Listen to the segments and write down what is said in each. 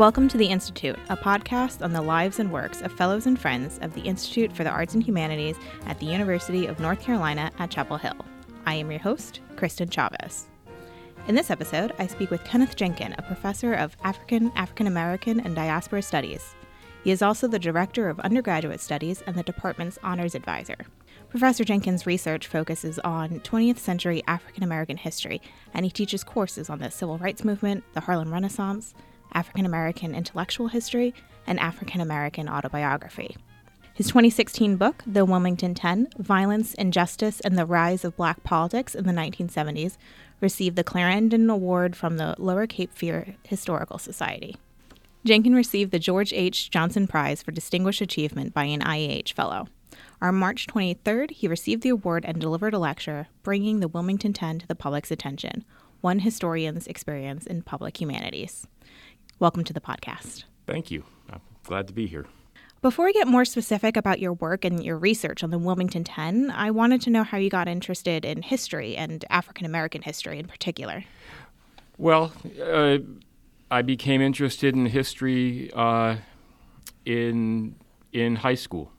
Welcome to The Institute, a podcast on the lives and works of fellows and friends of the Institute for the Arts and Humanities at the University of North Carolina at Chapel Hill. I am your host, Kristen Chavez. In this episode, I speak with Kenneth Janken, a professor of African, African American, and Diaspora Studies. He is also the Director of Undergraduate Studies and the department's Honors Advisor. Professor Janken's research focuses on 20th century African American history, and he teaches courses on the Civil Rights Movement, the Harlem Renaissance, African American intellectual history, and African American autobiography. His 2016 book, The Wilmington Ten Violence, Injustice, and the Rise of Black Politics in the 1970s, received the Clarendon Award from the Lower Cape Fear Historical Society. Janken received the George H. Johnson Prize for Distinguished Achievement by an IAH Fellow. On March 23rd, he received the award and delivered a lecture, bringing the Wilmington 10 to the public's attention One Historian's Experience in Public Humanities. Welcome to the podcast. Thank you. I'm glad to be here. Before we get more specific about your work and your research on the Wilmington 10, I wanted to know how you got interested in history and African American history in particular. Well, uh, I became interested in history uh, in in high school.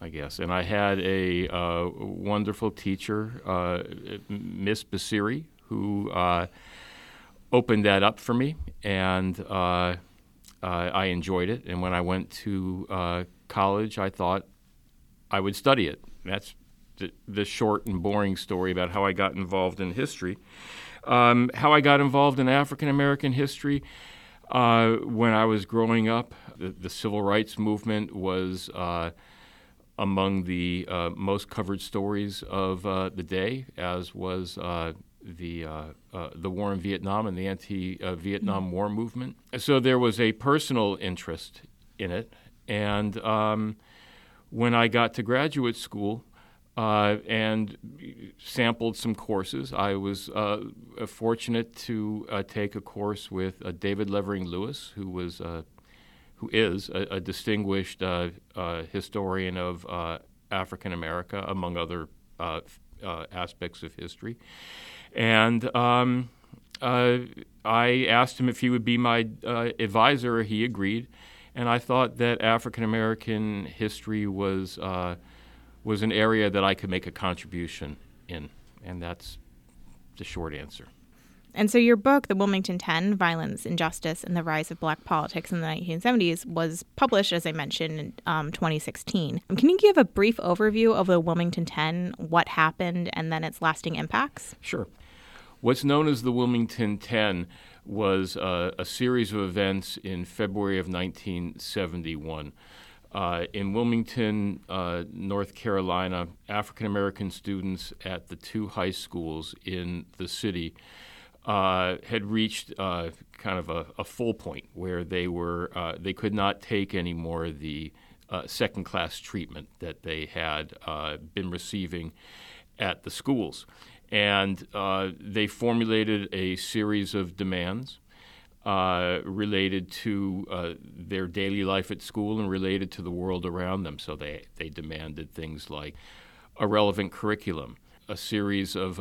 I guess. And I had a uh, wonderful teacher, uh, Miss Basiri, who uh, opened that up for me, and uh, I enjoyed it. And when I went to uh, college, I thought I would study it. That's the, the, short and boring story about how I got involved in history. Um, how I got involved in African American history. Uh, when I was growing up, the, the civil rights movement was among the uh, most covered stories of uh, the day, as was uh, the uh, uh, the war in Vietnam and the anti-Vietnam mm-hmm. War movement. So there was a personal interest in it, and um, when I got to graduate school. Uh, and sampled some courses. I was fortunate to take a course with David Levering Lewis, who was who is a, a distinguished uh, uh, historian of uh, African America, among other uh, uh, aspects of history. And um, I asked him if he would be my advisor. He agreed. And I thought that African American history was, was an area that I could make a contribution in. And that's the short answer. And so your book, The Wilmington 10 Violence, Injustice, and the Rise of Black Politics in the 1970s, was published, as I mentioned, in um, 2016. Can you give a brief overview of the Wilmington 10, what happened, and then its lasting impacts? Sure. What's known as the Wilmington 10 was uh, a series of events in February of 1971. Uh, in Wilmington, uh, North Carolina, African American students at the two high schools in the city uh, had reached uh, kind of a, a, full point where they were uh, they could not take anymore the second class treatment that they had been receiving at the schools, and uh, they formulated a series of demands. related to their daily life at school and related to the world around them. So they, they demanded things like a relevant curriculum, a series of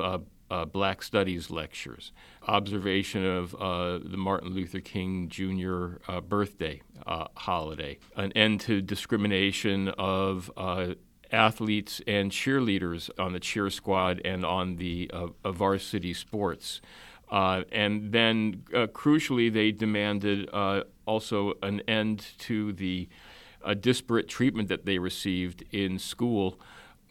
uh, Black Studies lectures, observation of uh, the Martin Luther King Jr. Uh, birthday uh, holiday, an end to discrimination of uh, athletes and cheerleaders on the cheer squad and on the uh, varsity sports. and then, crucially, they demanded also an end to the disparate treatment that they received in school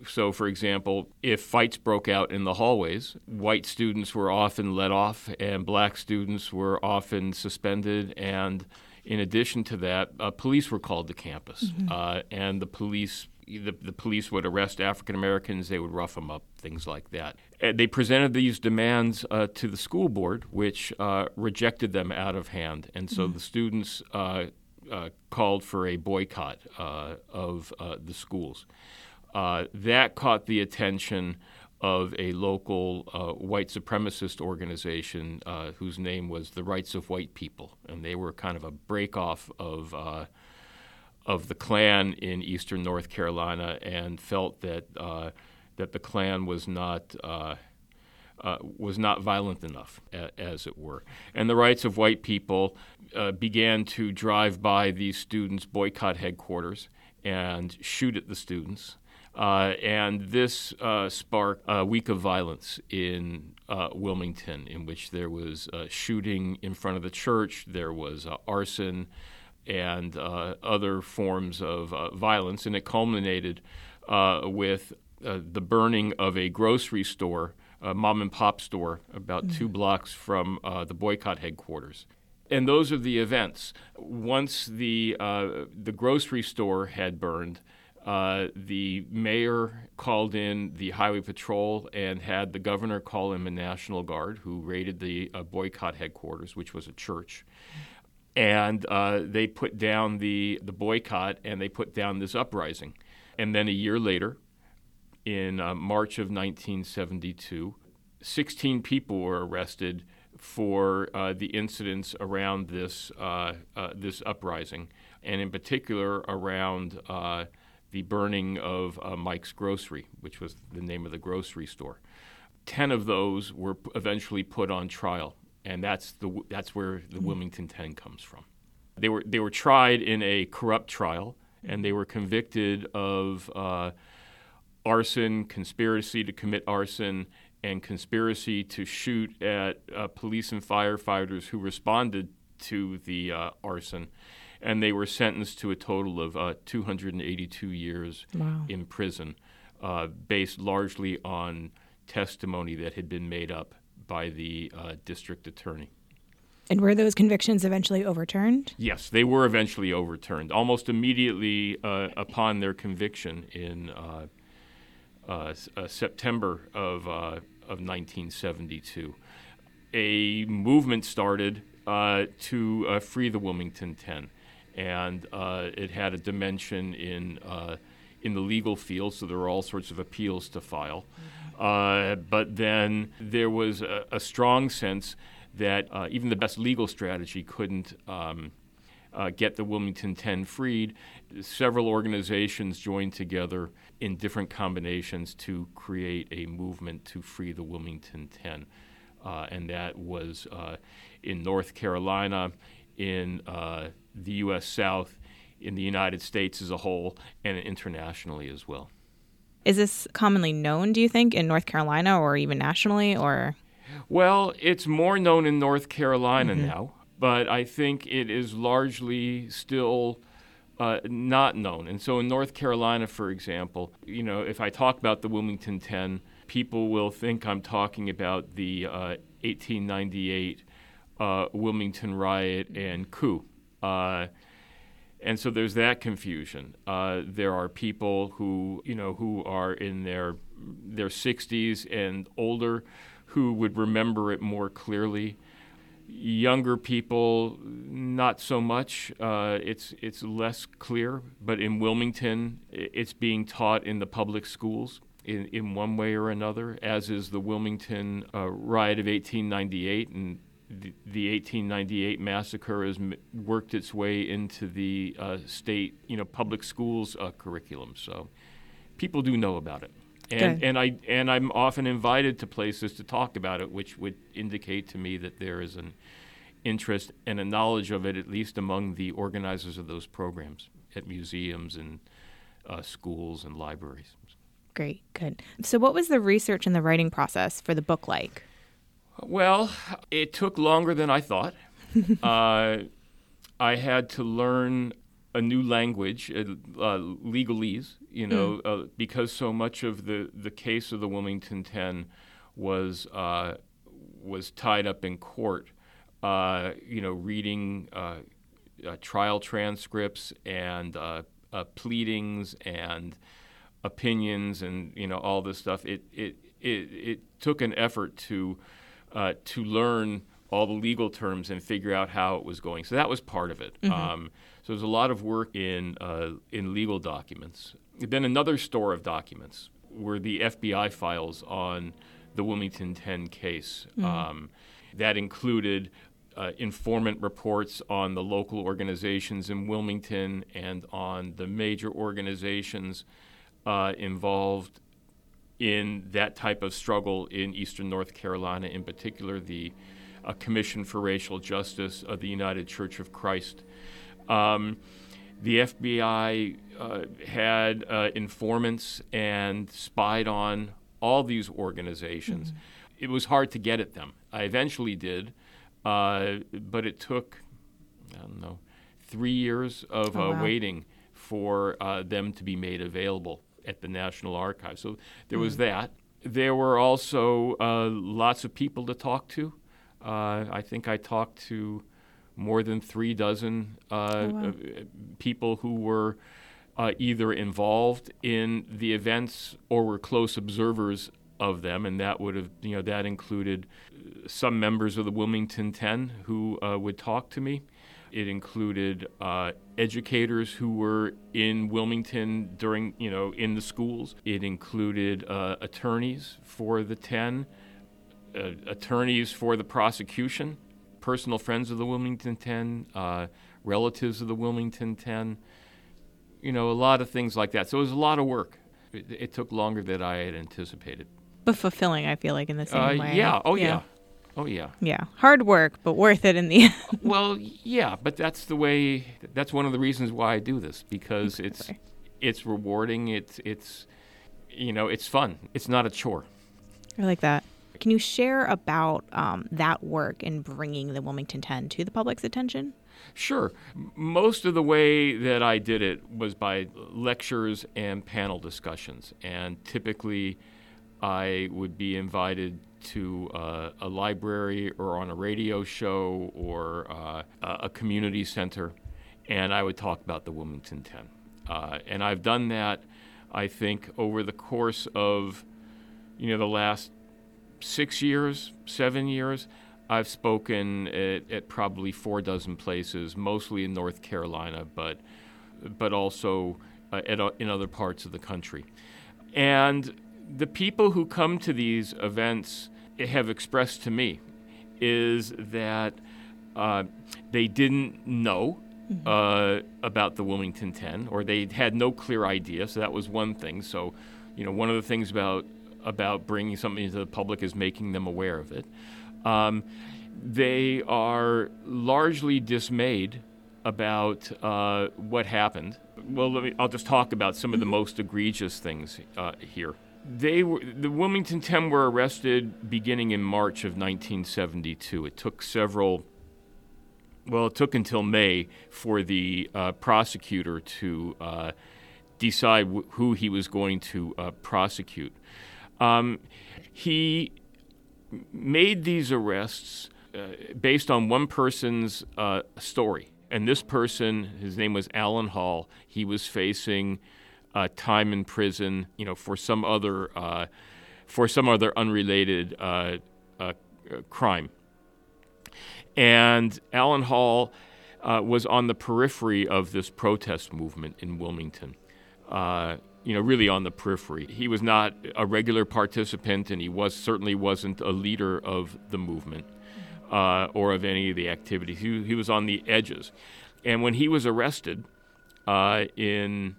so, for example, if fights broke out in the hallways, white students were often let off and black students were often suspended. And in addition to that, uh, police were called to campus. Mm-hmm. Uh, and the police the, the, police would arrest African Americans, they would rough them up, things like that. And they presented these demands uh, to the school board, which uh, rejected them out of hand. And so mm-hmm. the students uh, uh, called for a boycott of the schools. Uh, that caught the attention of a local uh, white supremacist organization uh, whose name was the Rights of White People, and they were kind of a breakoff of uh, of the Klan in eastern North Carolina, and felt that uh, that the Klan was not uh, was not violent enough, a, as it were. And the rights of white people uh, began to drive by these students' boycott headquarters and shoot at the students. Uh, and this uh, sparked a week of violence in uh, Wilmington, in which there was shooting in front of the church, there was arson, and other forms of violence. And it culminated with the burning of a grocery store a mom and pop store about mm. two blocks from uh, the boycott headquarters. And those are the events. Once the uh, the grocery store had burned, uh, the mayor called in the highway patrol and had the governor call in the National Guard, who raided the uh, boycott headquarters, which was a church. And uh, they put down the, the boycott and they put down this uprising. And then a year later, in uh, March of 1972. 16 people were arrested for uh, the incidents around this uh, uh this uprising, and in particular around uh, the burning of Mike's Grocery, which was the name of the grocery store. Ten of those were eventually put on trial, and that's the that's where the mm-hmm. Wilmington Ten comes from. They were they were tried in a corrupt trial, and they were convicted of arson, conspiracy to commit arson, and conspiracy to shoot at uh, police and firefighters who responded to the uh, arson. And they were sentenced to a total of uh, 282 years wow. in prison, uh, based largely on testimony that had been made up by the uh, district attorney. And were those convictions eventually overturned? Yes, they were eventually overturned. Almost immediately uh, upon their conviction in uh, uh, September of, uh, of 1972. A movement started to free the Wilmington 10, and it had a dimension in in the legal field, so there were all sorts of appeals to file. Uh, but then there was a, a strong sense that uh, even the best legal strategy couldn't um, uh, get the Wilmington 10 freed. Several organizations joined together in different combinations to create a movement to free the Wilmington 10. Uh, and that was uh, in North Carolina, in uh, the U.S. South, in the United States as a whole, and internationally as well. Is this commonly known, do you think, in North Carolina or even nationally, or? Well, it's more known in North Carolina mm-hmm. now but I think it is largely still uh, not known. And so in North Carolina, for example, you know, if I talk about the Wilmington 10, people will think I'm talking about the uh, 1898 uh, Wilmington riot and coup. And so there's that confusion. Uh, there are people who, you know, who are in their their 60s and older who would remember it more clearly younger people, not so much. Uh, it's it's less clear. But in Wilmington, it's being taught in the public schools in, in one way or another, as is the Wilmington uh, riot of 1898 and. The, the 1898 massacre has m- worked its way into the uh, state, you know, public schools uh, curriculum. So, people do know about it and and I and I'm often invited to places to talk about it, which would indicate to me that there is an interest and a knowledge of it, at least among the organizers of those programs at museums and uh, schools and libraries. Great, good. So, what was the research and the writing process for the book like? Well, it took longer than I thought. uh, I had to learn a new language, uh, uh, legalese, you know, mm. uh, because so much of the, the case of the Wilmington 10 was, uh, was tied up in court. Uh, you know, reading uh, trial transcripts and pleadings and opinions and, you know, all this stuff. It, it, it, it took an effort to, to learn all the legal terms and figure out how it was going. So that was part of it. Mm-hmm. Um, so there's a lot of work in uh, in legal documents. Then another store of documents were the FBI files on the Wilmington 10 case. Mm-hmm. Um, that included uh, informant reports on the local organizations in Wilmington and on the major organizations uh, involved in that type of struggle in eastern North Carolina, in particular, the uh, Commission for Racial Justice of the United Church of Christ. Um, the FBI uh, had uh, informants and spied on all these organizations. Mm-hmm. It was hard to get at them. I eventually did, uh, but it took, I don't know, three years of oh, uh, wow. waiting for uh, them to be made available at the National Archives. So there was that. There were also uh, lots of people to talk to. I think I talked to more than three dozen uh, oh, wow. Uh, people who were uh, either involved in the events or were close observers of them, and that would have, you know, that included some members of the Wilmington Ten who uh, would talk to me. It included uh, educators who were in Wilmington during, you know, in the schools. It included uh, attorneys for the Ten, attorneys for the prosecution personal friends of the Wilmington 10, uh, relatives of the Wilmington 10, you know, a lot of things like that. So it was a lot of work. It, it took longer than I had anticipated. But fulfilling, I feel like, in the same uh, way. Yeah. Oh, yeah. yeah. Oh, yeah. Yeah. Hard work, but worth it in the end. well, yeah, but that's the way, that's one of the reasons why I do this because exactly. it's it's rewarding. It's, it's, you know, it's fun. It's not a chore. I like that. Can you share about um, that work in bringing the Wilmington 10 to the public's attention? Sure. Most of the way that I did it was by lectures and panel discussions. And typically, I would be invited to uh, a library or on a radio show or uh, a community center, and I would talk about the Wilmington 10. Uh, and I've done that, I think, over the course of you know the last six years, seven years, I've spoken at, at, probably four dozen places, mostly in North Carolina, but but also uh, at, in other parts of the country. And the people who come to these events have expressed to me is that uh, they didn't know mm-hmm. uh, about the Wilmington 10, or they had no clear idea. So that was one thing. So, you know, one of the things about about bringing something to the public is making them aware of it. Um, they are largely dismayed about uh, what happened. Well, me, I'll just talk about some of the most egregious things uh, here. They were, the Wilmington 10 were arrested beginning in March of 1972. It took several, well, it took until May for the uh, prosecutor to uh, decide w- who he was going to uh, prosecute. Um, he made these arrests uh, based on one person's uh, story. And this person, his name was Alan Hall. He was facing uh, time in prison, you know, for some other uh, for some other unrelated uh, uh, crime. And Alan Hall was on the periphery of this protest movement in Wilmington you know, really on the periphery. He was not a regular participant, and he was certainly wasn't a leader of the movement uh, or of any of the activities. He, he was on the edges. And when he was arrested uh, in,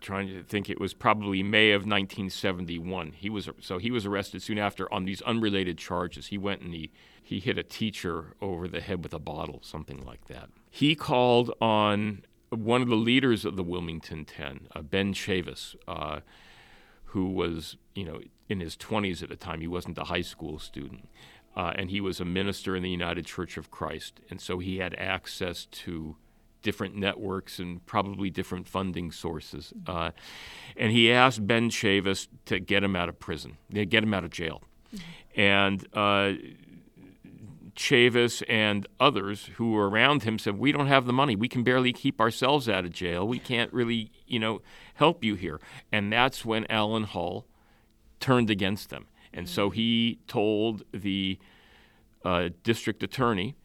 trying to think, it was probably May of 1971. He was so he was arrested soon after on these unrelated charges. He went and he he hit a teacher over the head with a bottle, something like that. He called on one of the leaders of the Wilmington Ten, uh, Ben Chavis, uh, who was you know in his 20s at the time. He wasn't a high school student, uh, and he was a minister in the United Church of Christ, and so he had access to different networks and probably different funding sources. Uh, and he asked Ben Chavis to get him out of prison, get him out of jail, mm-hmm. and uh, Chavis and others who were around him said, "We don't have the money. We can barely keep ourselves out of jail. We can't really, you know, help you here." And that's when Alan Hall turned against them, and so he told the uh, district attorney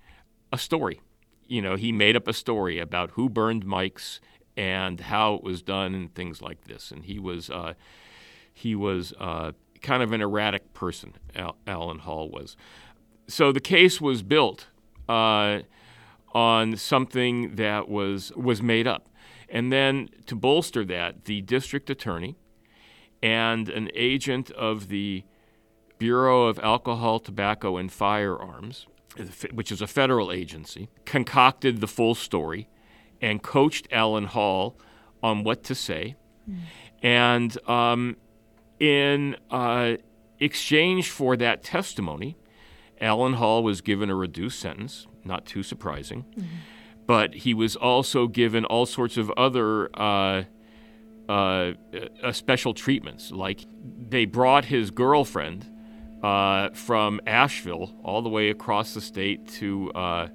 a story. You know, he made up a story about who burned Mike's and how it was done and things like this. And he was uh, he was uh, kind of an erratic person. Al- Alan Hall was so the case was built uh, on something that was was made up, and then to bolster that, the district attorney and an agent of the Bureau of Alcohol, Tobacco, and Firearms, which is a federal agency, concocted the full story and coached Alan Hall on what to say. Mm. And um, in uh, exchange for that testimony, Alan Hall was given a reduced sentence, not too surprising, mm-hmm. but he was also given all sorts of other uh, uh, uh, special treatments. Like they brought his girlfriend uh, from Asheville all the way across the state to uh,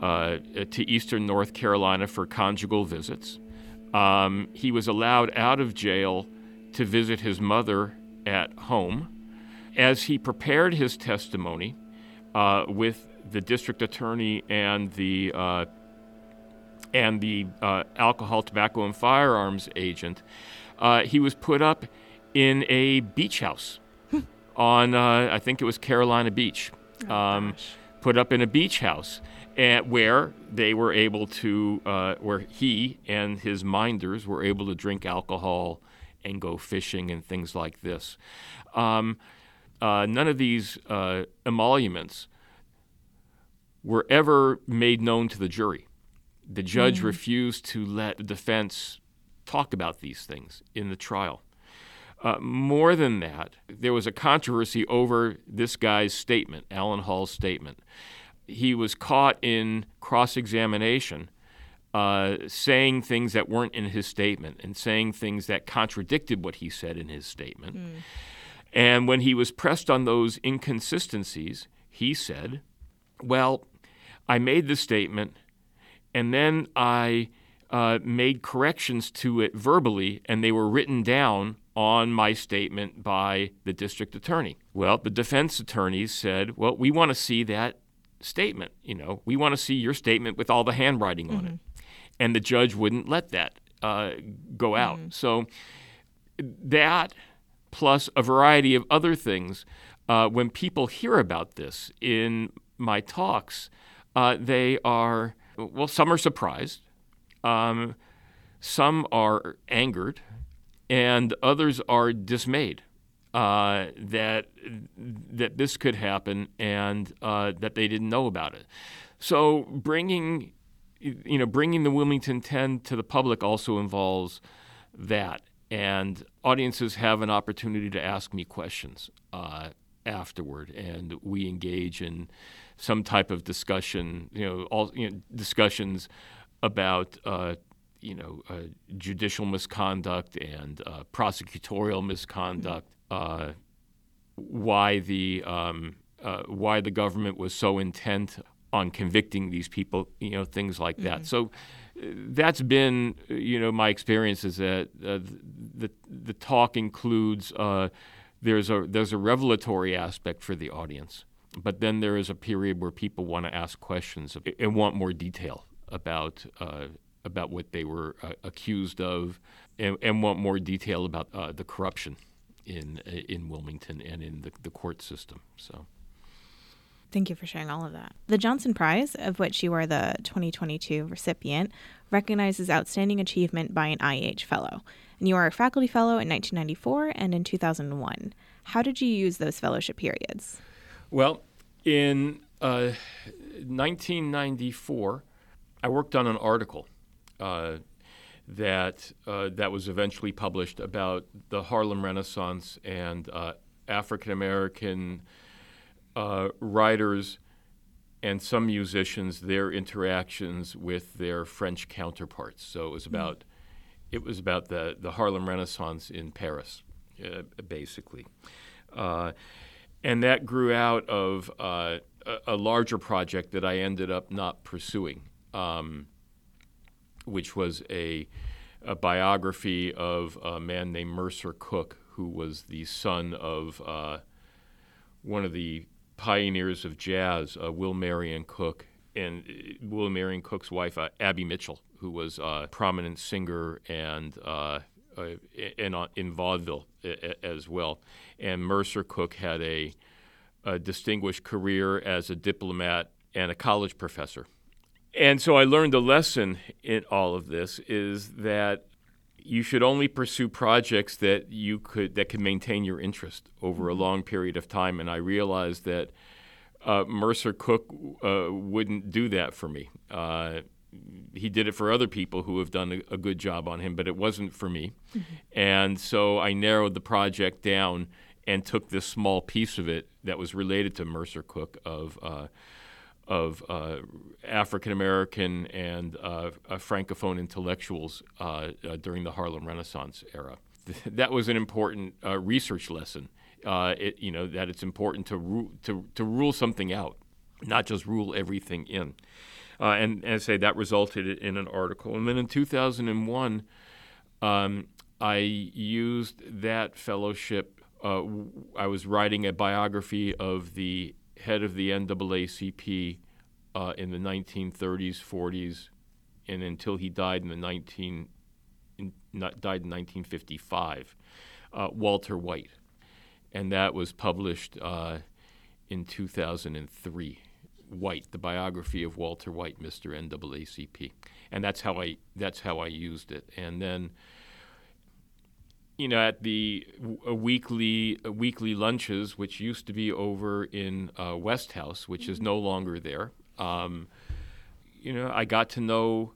uh, to eastern North Carolina for conjugal visits. Um, he was allowed out of jail to visit his mother at home. As he prepared his testimony uh, with the district attorney and the uh, and the alcohol, tobacco, and firearms agent, he was put up in a beach house on uh, I think it was Carolina Beach. Oh, um, put up in a beach house and where they were able to, uh, where he and his minders were able to drink alcohol and go fishing and things like this. Um, uh, none of these uh, emoluments were ever made known to the jury. The judge mm. refused to let the defense talk about these things in the trial. Uh, more than that, there was a controversy over this guy's statement, Alan Hall's statement. He was caught in cross examination uh, saying things that weren't in his statement and saying things that contradicted what he said in his statement. Mm. And when he was pressed on those inconsistencies, he said, Well, I made the statement and then I uh, made corrections to it verbally, and they were written down on my statement by the district attorney. Well, the defense attorneys said, "Well, we want to see that statement. You know, we want to see your statement with all the handwriting mm-hmm. on it." Mm-hmm. And the judge wouldn't let that uh, go out. Mm-hmm. So that plus a variety of other things. Uh, when people hear about this in my talks, uh, they are well. Some are surprised. Um, some are angered and others are dismayed uh, that that this could happen and uh, that they didn't know about it. So bringing you know bringing the Wilmington 10 to the public also involves that, and audiences have an opportunity to ask me questions uh, afterward, and we engage in some type of discussion. You know, all you know, discussions about uh, you know, uh, judicial misconduct and uh, prosecutorial misconduct, uh, why the um, uh, why the government was so intent on convicting these people, you know, things like that. Mm-hmm. So uh, that's been, you know, my experience is that uh, the the talk includes there's a there's a revelatory aspect for the audience, but then there is a period where people want to ask questions and want more detail about uh, about what they were uh, accused of, and, and, want more detail about uh, the corruption in in Wilmington and in the, the court system. So. Thank you for sharing all of that. The Johnson Prize, of which you are the 2022 recipient, recognizes outstanding achievement by an IAH fellow. And you are a faculty fellow in 1994 and in 2001. How did you use those fellowship periods? Well, in uh, 1994, I worked on an article uh, that uh, that was eventually published about the Harlem Renaissance and uh, African American uh, writers and some musicians their interactions with their French counterparts. So it was hmm. about mm-hmm. it was about the the Harlem Renaissance in Paris, uh, basically. and that grew out of a, a larger project that I ended up not pursuing. Um, which was a, a biography of a man named Mercer Cook, who was the son of uh, one of the pioneers of jazz, uh, Will Marion Cook, and uh, Will Marion Cook's wife, uh, Abby Mitchell, who was a prominent singer and uh, uh, in, in vaudeville as well. And Mercer Cook had a, a distinguished career as a diplomat and a college professor. And so I learned a lesson in all of this is that you should only pursue projects that you could that can maintain your interest over a long period of time. And I realized that uh, Mercer Cook uh, wouldn't do that for me. Uh, he did it for other people who have done a, a, good job on him, but it wasn't for me. Mm-hmm. And so I narrowed the project down and took this small piece of it that was related to Mercer Cook of uh, of uh, African American and uh, uh, Francophone intellectuals uh, uh, during the Harlem Renaissance era. that was an important uh, research lesson. It, you know that it's important to, ru- to to rule something out, not just rule everything in. and, and I say that resulted in an article. And then in 2001, um, I used that fellowship. I was writing a biography of the head of the NAACP uh, in the 1930s, 40s, and until he died in the 19 in, not, died in 1955, uh, Walter White, and that was published uh, in 2003. White, the biography of Walter White, Mr. NAACP, and that's how I that's how I used it, and then you know, at the weekly weekly lunches, which used to be over in uh, West House, which is mm-hmm. no longer there. Um, you know, I got to know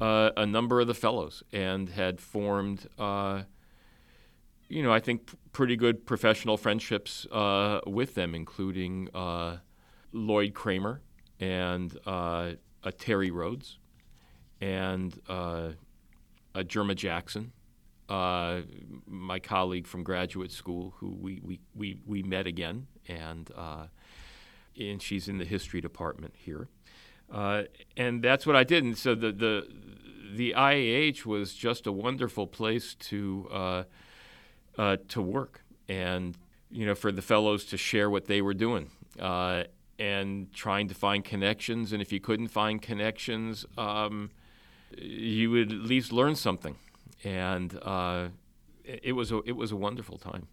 uh, a number of the fellows and had formed, uh, you know, I think p- pretty good professional friendships uh, with them, including uh, Lloyd Kramer and uh, Terry Rhodes and Jerma Jackson uh, my colleague from graduate school, who we, we, we, we met again, and, uh, and she's in the history department here. Uh, and that's what I did. And so the, the, the IAH was just a wonderful place to, uh, uh, to work and, you know, for the fellows to share what they were doing uh, and trying to find connections. And if you couldn't find connections, um, you would at least learn something and uh, it was a, it was a wonderful time.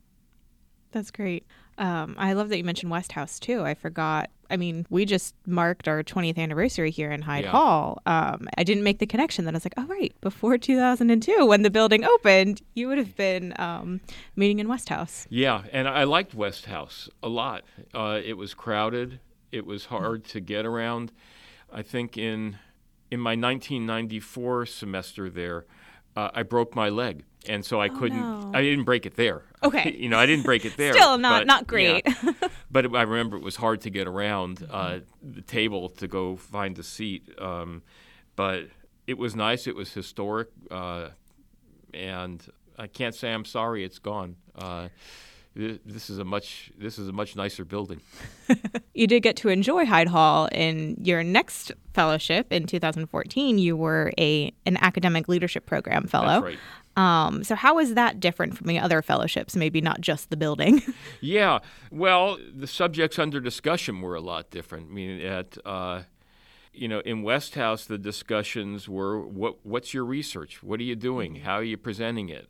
That's great. Um, I love that you mentioned West House too. I forgot. I mean, we just marked our 20th anniversary here in Hyde yeah. Hall. Um, I didn't make the connection. Then I was like, oh right, before 2002, when the building opened, you would have been um, meeting in West House. Yeah, and I liked West House a lot. Uh, it was crowded. It was hard to get around. I think in in my 1994 semester there uh, I broke my leg, and so I oh, couldn't. No. I didn't break it there. Okay, you know, I didn't break it there. Still not but, not great. Yeah. but I remember it was hard to get around uh, the table to go find a seat. Um, but it was nice. It was historic, uh, and I can't say I'm sorry it's gone. This is a much this is a much nicer building. you did get to enjoy Hyde Hall in your next fellowship in 2014. You were a an academic leadership program fellow. That's right. Um, so how is that different from the other fellowships? Maybe not just the building. yeah. Well, the subjects under discussion were a lot different. I mean, at uh, you know, in West House, the discussions were what what's your research? What are you doing? Mm-hmm. How are you presenting it?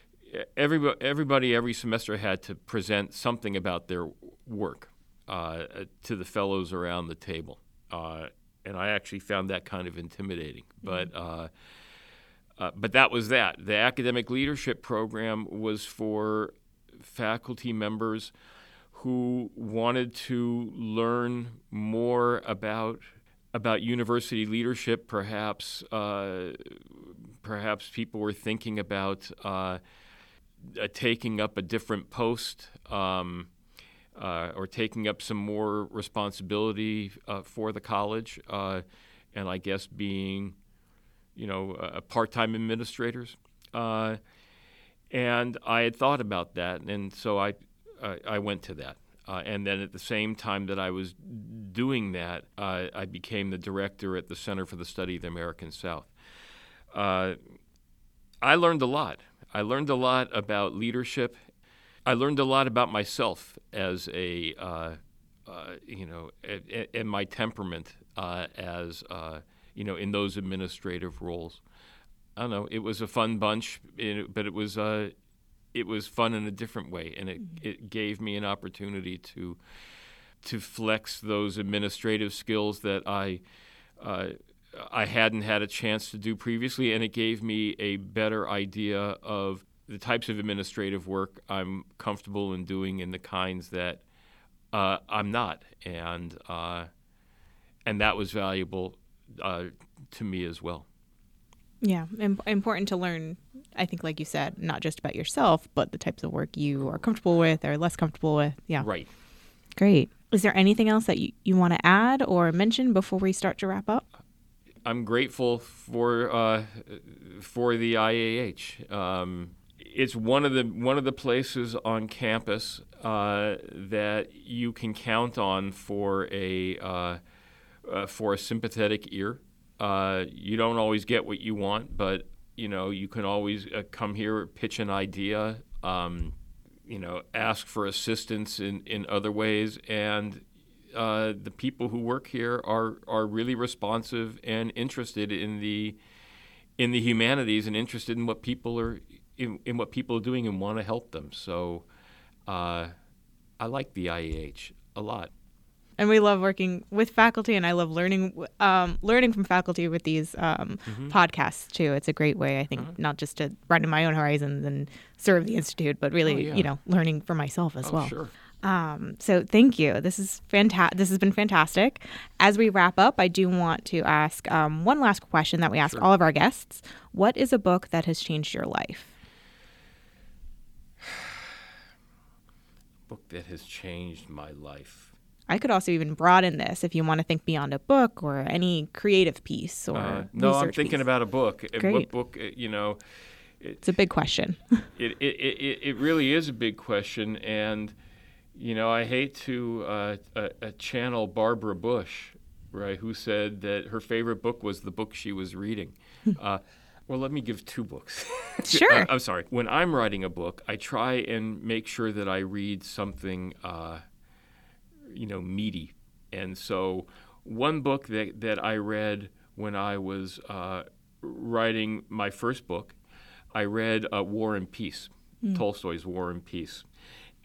Everybody, everybody every semester had to present something about their work uh, to the fellows around the table. Uh, and I actually found that kind of intimidating. Mm-hmm. But, uh, uh, but that was that. The academic leadership program was for faculty members who wanted to learn more about about university leadership. Perhaps uh, perhaps people were thinking about uh, uh, taking up a different post um, uh, or taking up some more responsibility uh, for the college, uh, and I guess being, you know, part-time administrators. Uh, and I had thought about that, and so I, I went to that. And then at the same time that I was doing that, I became the director at the Center for the Study of the American South. I learned a lot. I learned a lot about leadership. I learned a lot about myself as a, uh, uh, you know, and my temperament uh, as, uh, you know, in those administrative roles. I don't know. It was a fun bunch, but it was uh, it was fun in a different way, and it, mm-hmm. it gave me an opportunity to to flex those administrative skills that I uh, I hadn't had a chance to do previously, and it gave me a better idea of the types of administrative work I'm comfortable in doing and the kinds that uh, I'm not, and uh, and that was valuable uh, to me as well. Yeah, Im- important to learn. I think, like you said, not just about yourself, but the types of work you are comfortable with or less comfortable with. Yeah, Right. great. Is there anything else that you, you want to add or mention before we start to wrap up? I'm grateful for uh, for the IAH. Um, it's one of the one of the places on campus uh, that you can count on for a uh, uh, for a sympathetic ear. Uh, you don't always get what you want, but you know you can always uh, come here, pitch an idea, um, you know, ask for assistance in, in other ways, and uh, the people who work here are are really responsive and interested in the in the humanities and interested in what people are in, in what people are doing and want to help them. So uh, I like the IAH a lot. And we love working with faculty, and I love learning um, learning from faculty with these um, podcasts too. It's a great way, I think, not just to broaden my own horizons and serve the institute, but really, Oh, yeah. you know, learning for myself as Oh, well. sure. Um, so thank you. This is fantastic. This has been fantastic. As we wrap up, I do want to ask um, one last question that we ask all of our guests. What is a book that has changed your life? Book that has changed my life. I could also even broaden this if you want to think beyond a book or any creative piece or Uh, no, I'm thinking piece. about a book. Uh, Great. What book? uh, You know, It's a big question. it, it, it, it really is a big question, and you know, I hate to uh, uh, uh, channel Barbara Bush, right, who said that her favorite book was the book she was reading. uh, well, let me give two books. Sure. Uh, I'm sorry. When I'm writing a book, I try and make sure that I read something, uh, you know, meaty. And so, one book that, that I read when I was uh, writing my first book, I read uh, War and Peace, Tolstoy's War and Peace.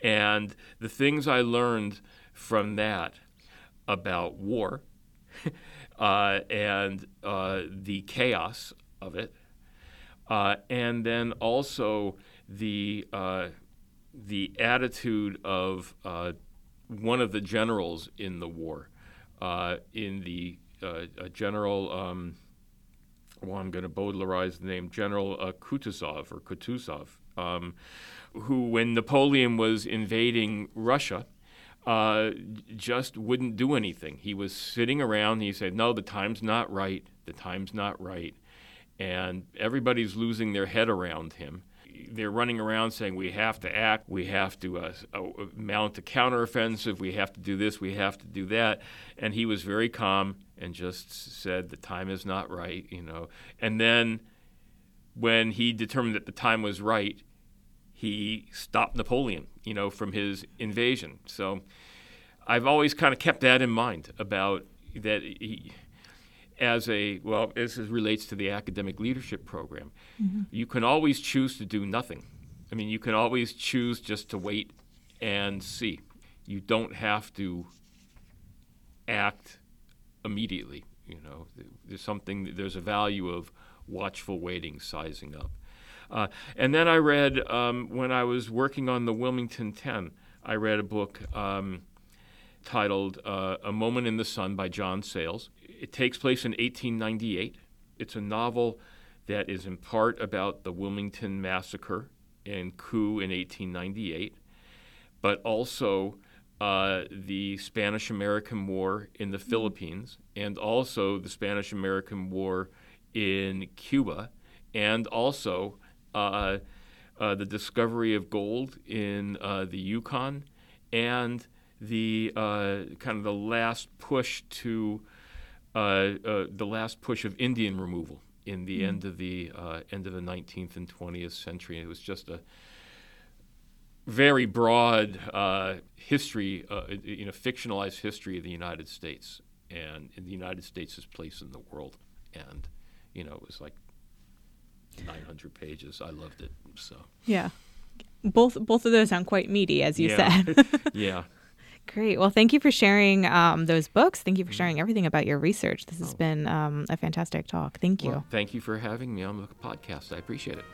And the things I learned from that about war uh, and uh, the chaos of it, uh, and then also the uh, the attitude of uh, one of the generals in the war, uh, in the general. Um, well, I'm going to Bowdlerize the name, General Kutuzov or Kutuzov, um, who, when Napoleon was invading Russia, uh, just wouldn't do anything. He was sitting around. He said, "No, the time's not right. The time's not right," and everybody's losing their head around him. They're running around saying, "We have to act. We have to uh, uh, mount a counteroffensive. We have to do this. We have to do that." And he was very calm and just said, "The time is not right," you know. And then, when he determined that the time was right, he stopped Napoleon, you know, from his invasion. So I've always kind of kept that in mind about that he, as a well, this is- relates to the academic leadership program. Mm-hmm. You can always choose to do nothing. I mean, you can always choose just to wait and see. You don't have to act immediately. You know, there's something. There's a value of watchful waiting, sizing up. Uh, and then I read um, when I was working on the Wilmington Ten. I read a book um, titled uh, "A Moment in the Sun" by John Sayles. It takes place in 1898. It's a novel that is in part about the Wilmington massacre and coup in 1898, but also uh, the Spanish American War in the Philippines, and also the Spanish American War in Cuba, and also uh, uh, the discovery of gold in uh, the Yukon, and the uh, kind of the last push to uh, uh, the last push of Indian removal in the end of the uh, end of the 19th and 20th century. It was just a very broad uh, history, uh, you know, fictionalized history of the United States and the United States' place in the world. And you know, it was like 900 pages. I loved it. So Yeah. Both both of those sound quite meaty, as you Yeah. said. yeah, Great. Well, thank you for sharing um, those books. Thank you for sharing everything about your research. This has Oh. been um, a fantastic talk. Thank you. Well, thank you for having me on the podcast. I appreciate it.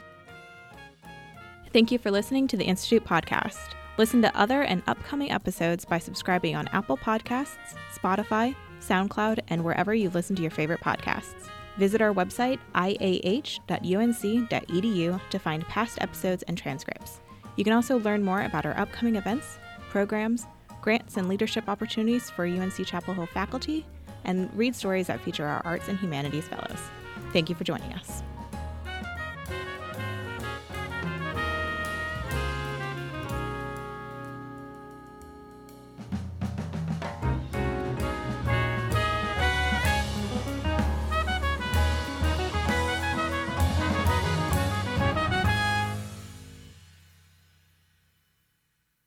Thank you for listening to the Institute podcast. Listen to other and upcoming episodes by subscribing on Apple Podcasts, Spotify, SoundCloud, and wherever you listen to your favorite podcasts. Visit our website, iah.unc.edu, to find past episodes and transcripts. You can also learn more about our upcoming events, programs, grants, and leadership opportunities for UNC Chapel Hill faculty, and read stories that feature our arts and humanities fellows. Thank you for joining us.